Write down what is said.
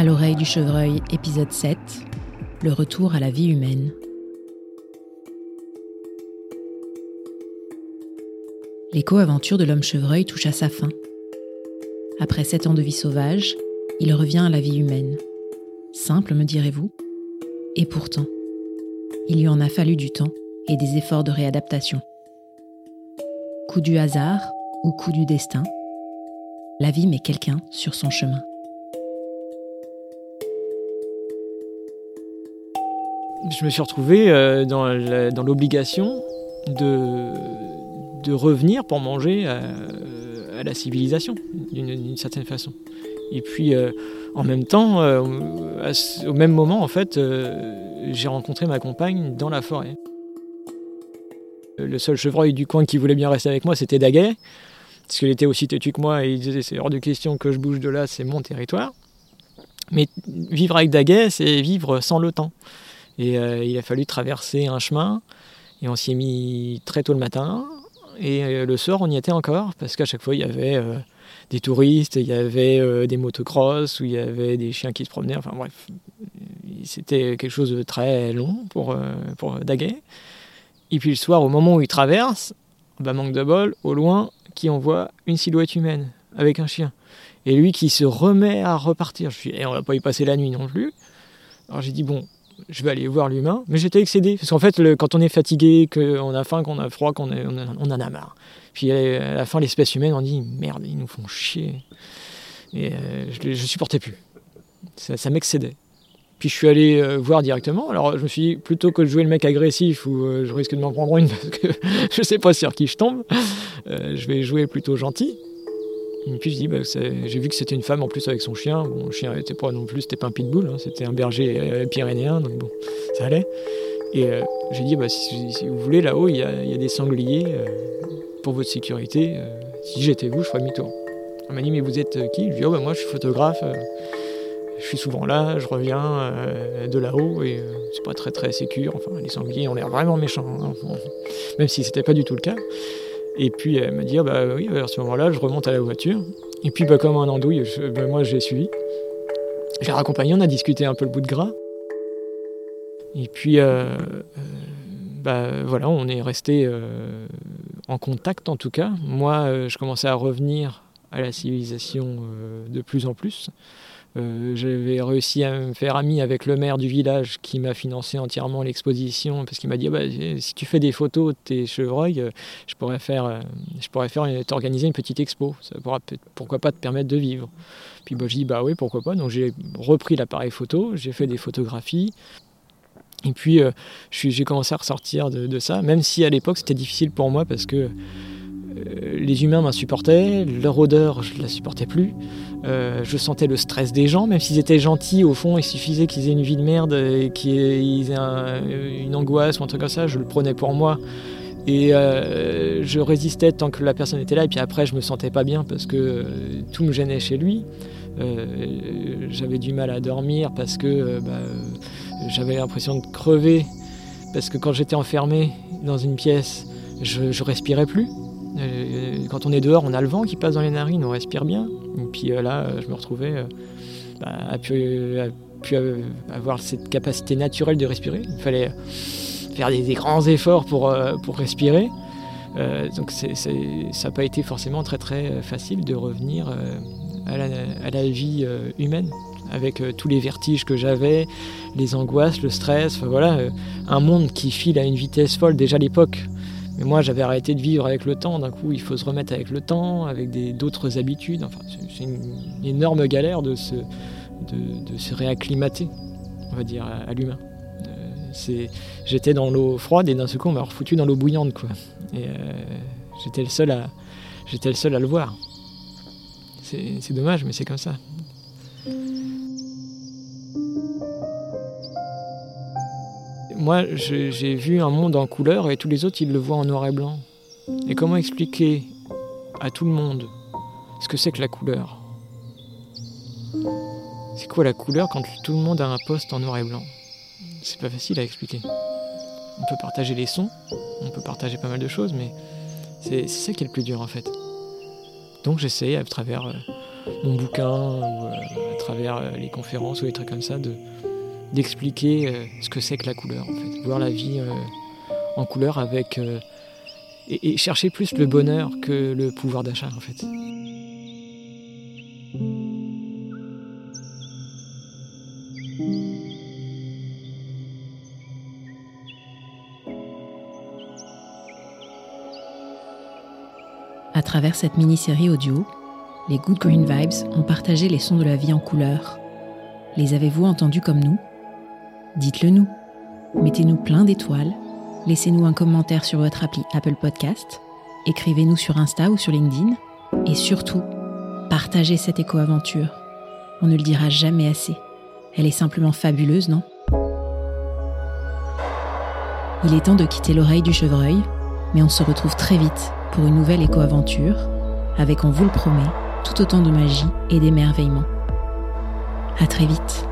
À l'oreille du chevreuil, épisode 7, le retour à la vie humaine. L'éco-aventure de l'homme chevreuil touche à sa fin. Après sept ans de vie sauvage, il revient à la vie humaine. Simple, me direz-vous Et pourtant, il lui en a fallu du temps et des efforts de réadaptation. Coup du hasard ou coup du destin, la vie met quelqu'un sur son chemin. Je me suis retrouvé euh, dans l'obligation de, revenir pour manger à, la civilisation, d'une certaine façon. Et puis, euh, en même temps, euh, au même moment, en fait, j'ai rencontré ma compagne dans la forêt. Le seul chevreuil du coin qui voulait bien rester avec moi, c'était Daguet, parce qu'il était aussi têtu que moi et il disait c'est hors de question que je bouge de là, c'est mon territoire. Mais vivre avec Daguet, c'est vivre sans le temps. Et euh, il a fallu traverser un chemin, et on s'y est mis très tôt le matin, et euh, le soir on y était encore, parce qu'à chaque fois il y avait euh, des touristes, il y avait des motocross, ou il y avait des chiens qui se promenaient, enfin bref, c'était quelque chose de très long pour, pour Daguet. Et puis le soir, au moment où il traverse, bah, manque de bol, au loin, qui envoie une silhouette humaine avec un chien. Et lui qui se remet à repartir. Je suis, et on va pas y passer la nuit non plus. Alors j'ai dit, bon, je vais aller voir l'humain. Mais j'étais excédé. Parce qu'en fait, quand on est fatigué, qu'on a faim, qu'on a froid, qu'on on, on, en a marre. Puis à la fin, l'espèce humaine, on dit, merde, ils nous font chier. Et euh, je supportais plus. Ça, m'excédait. Puis je suis allé euh, voir directement. Alors je me suis dit, plutôt que de jouer le mec agressif où euh, je risque de m'en prendre une parce que je sais pas sur qui je tombe, euh, je vais jouer plutôt gentil. Et puis je dis, bah, j'ai vu que c'était une femme en plus avec son chien. Bon, le chien n'était pas non plus, c'était pas un pitbull, hein, c'était un berger pyrénéen, donc bon, ça allait. Et j'ai dit, bah, si, vous voulez, là-haut, il y, a des sangliers pour votre sécurité. si j'étais vous, je ferais demi-tour. Elle m'a dit, mais vous êtes qui? Je lui ai dit, oh, bah, moi je suis photographe je suis souvent là, je reviens euh, de là-haut et euh, c'est pas très très sécure. Enfin, les sangliers ont l'air vraiment méchants, hein, même si c'était pas du tout le cas. Et puis elle m'a dit ah, bah oui, à ce moment-là, je remonte à la voiture. Et puis bah, comme un andouille, bah, moi j'ai suivi. J'ai raccompagné, on a discuté un peu le bout de gras. Et puis euh, bah, voilà, on est resté en contact en tout cas. Moi, je commençais à revenir à la civilisation de plus en plus. Euh, j'avais réussi à me faire ami avec le maire du village qui m'a financé entièrement l'exposition parce qu'il m'a dit ah bah, si tu fais des photos de tes chevreuils, euh, je pourrais faire, euh, je pourrais faire t'organiser une petite expo. Ça pourra pourquoi pas te permettre de vivre. Puis bah, je dis bah oui pourquoi pas. Donc j'ai repris l'appareil photo, j'ai fait des photographies. Et puis j'ai commencé à ressortir de, ça, même si à l'époque c'était difficile pour moi parce que les humains m'insupportaient, leur odeur je la supportais plus. Euh, je sentais le stress des gens, même s'ils étaient gentils, au fond, il suffisait qu'ils aient une vie de merde et qu'ils aient une angoisse ou un truc comme ça, je le prenais pour moi. Et euh, je résistais tant que la personne était là, et puis après, je me sentais pas bien parce que euh, tout me gênait chez lui. j'avais du mal à dormir parce que bah, j'avais l'impression de crever. Parce que quand j'étais enfermé dans une pièce, je, je respirais plus. Quand on est dehors, on a le vent qui passe dans les narines, on respire bien. Et puis euh, là, je me retrouvais euh, bah, à pu, avoir cette capacité naturelle de respirer. Il fallait faire des, grands efforts pour, euh, pour respirer. donc ça n'a pas été forcément très très facile de revenir à la, à, la, vie humaine avec tous les vertiges que j'avais, les angoisses, le stress, voilà, un monde qui file à une vitesse folle déjà à l'époque. Mais moi, j'avais arrêté de vivre avec le temps. D'un coup, il faut se remettre avec le temps, avec d'autres habitudes. Enfin, c'est une, énorme galère de se, réacclimater, on va dire, à, l'humain. Euh, j'étais dans l'eau froide et d'un seul coup, on m'a refoutu dans l'eau bouillante, quoi. Et euh, j'étais le seul à le voir. C'est dommage, mais c'est comme ça. Moi, j'ai vu un monde en couleur et tous les autres, ils le voient en noir et blanc. Et comment expliquer à tout le monde ce que c'est que la couleur? C'est quoi la couleur quand tout le monde a un poste en noir et blanc? C'est pas facile à expliquer. On peut partager les sons, on peut partager pas mal de choses, mais c'est ça qui est le plus dur en fait. Donc j'essaie à travers euh, mon bouquin ou euh, à travers les conférences ou les trucs comme ça, de, d'expliquer ce que c'est que la couleur, en fait. Voir la vie en couleur avec. Et, et, chercher plus le bonheur que le pouvoir d'achat, en fait. À travers cette mini-série audio, les Good Green Vibes ont partagé les sons de la vie en couleur. Les avez-vous entendus comme nous? Dites-le nous. Mettez-nous plein d'étoiles, laissez-nous un commentaire sur votre appli Apple Podcast, écrivez-nous sur Insta ou sur LinkedIn, et surtout, partagez cette éco-aventure. On ne le dira jamais assez. Elle est simplement fabuleuse, non? Il est temps de quitter l'oreille du chevreuil, mais on se retrouve très vite pour une nouvelle éco-aventure, avec, on vous le promet, tout autant de magie et d'émerveillement. À très vite.